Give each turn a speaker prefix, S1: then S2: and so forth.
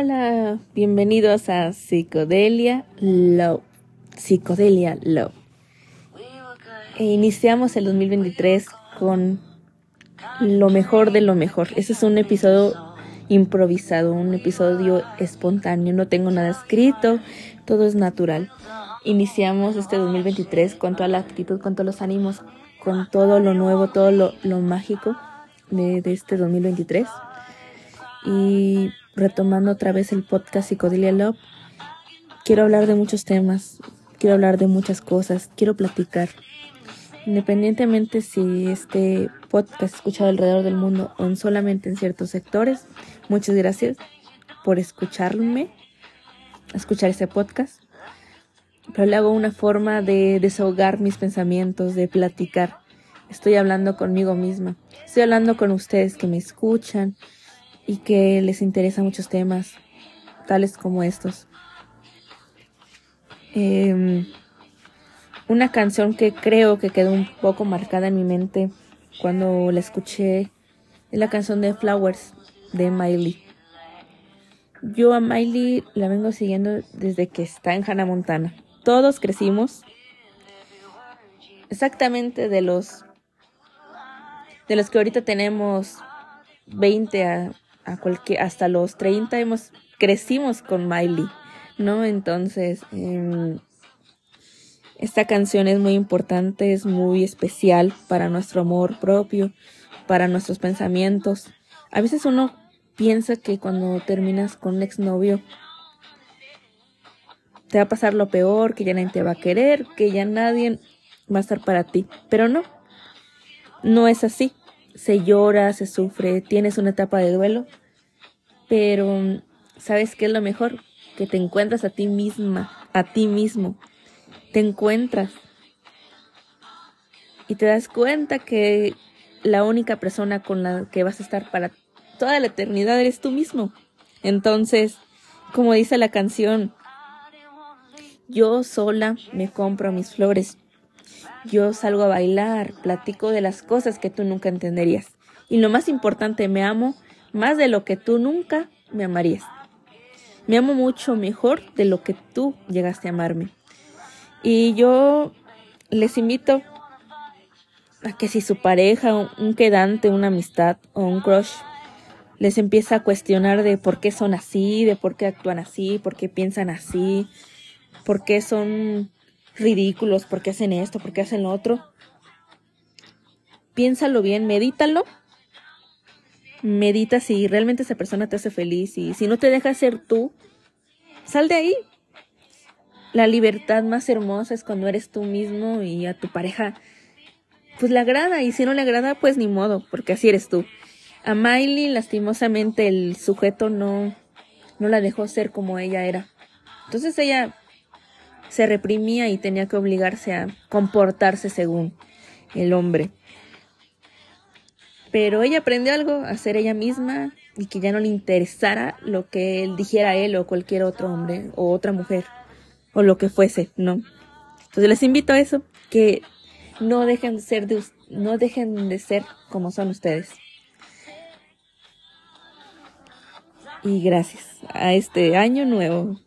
S1: Hola, bienvenidos a Psicodelia Love. Psicodelia Love. E iniciamos el 2023 con lo mejor de lo mejor. Ese es un episodio improvisado, un episodio espontáneo. No tengo nada escrito, todo es natural. Iniciamos este 2023 con toda la actitud, con todos los ánimos, con todo lo nuevo, todo lo, mágico de, de este 2023. Y retomando otra vez el podcast Psicodelia Love, quiero hablar de muchos temas, quiero hablar de muchas cosas, quiero platicar. Independientemente si este podcast es escuchado alrededor del mundo o en solamente en ciertos sectores, muchas gracias por escucharme, escuchar este podcast. Pero le hago una forma de desahogar mis pensamientos, de platicar. Estoy hablando conmigo misma. Estoy hablando con ustedes que me escuchan, y que les interesan muchos temas, tales como estos. Em, una canción que creo que quedó un poco marcada en mi mente cuando la escuché es la canción de Flowers de Miley. Yo a Miley la vengo siguiendo desde que está en Hannah Montana. Todos crecimos exactamente de los de los que ahorita tenemos 20 a hasta los 30 hemos, crecimos con Miley, ¿no? Entonces, em, esta canción es muy importante, es muy especial para nuestro amor propio, para nuestros pensamientos. A veces uno piensa que cuando terminas con un exnovio te va a pasar lo peor, que ya nadie te va a querer, que ya nadie va a estar para ti, pero no, no es así se llora, se sufre, tienes una etapa de duelo, pero ¿sabes qué es lo mejor? Que te encuentras a ti misma, a ti mismo. Te encuentras y te das cuenta que la única persona con la que vas a estar para toda la eternidad eres tú mismo. Entonces, como dice la canción, yo sola me compro mis flores, yo salgo a bailar, platico de las cosas que tú nunca entenderías. Y lo más importante, me amo más de lo que tú nunca me amarías. Me amo mucho mejor de lo que tú llegaste a amarme. Y yo les invito a que si su pareja, un quedante, una amistad o un crush les empieza a cuestionar de por qué son así, de por qué actúan así, por qué piensan así, por qué son ridículos, por qué hacen esto, por qué hacen lo otro. Piénsalo bien, medítalo. Medita si realmente esa persona te hace feliz y si no te deja ser tú, sal de ahí. La libertad más hermosa es cuando eres tú mismo y a tu pareja pues le agrada y si no le agrada pues ni modo, porque así eres tú. A Miley lastimosamente el sujeto no no la dejó ser como ella era. Entonces ella se reprimía y tenía que obligarse a comportarse según el hombre. Pero ella aprendió algo, a ser ella misma y que ya no le interesara lo que él dijera a él o cualquier otro hombre o otra mujer o lo que fuese, ¿no? Entonces les invito a eso, que no dejen de ser, de, no dejen de ser como son ustedes. Y gracias a este año nuevo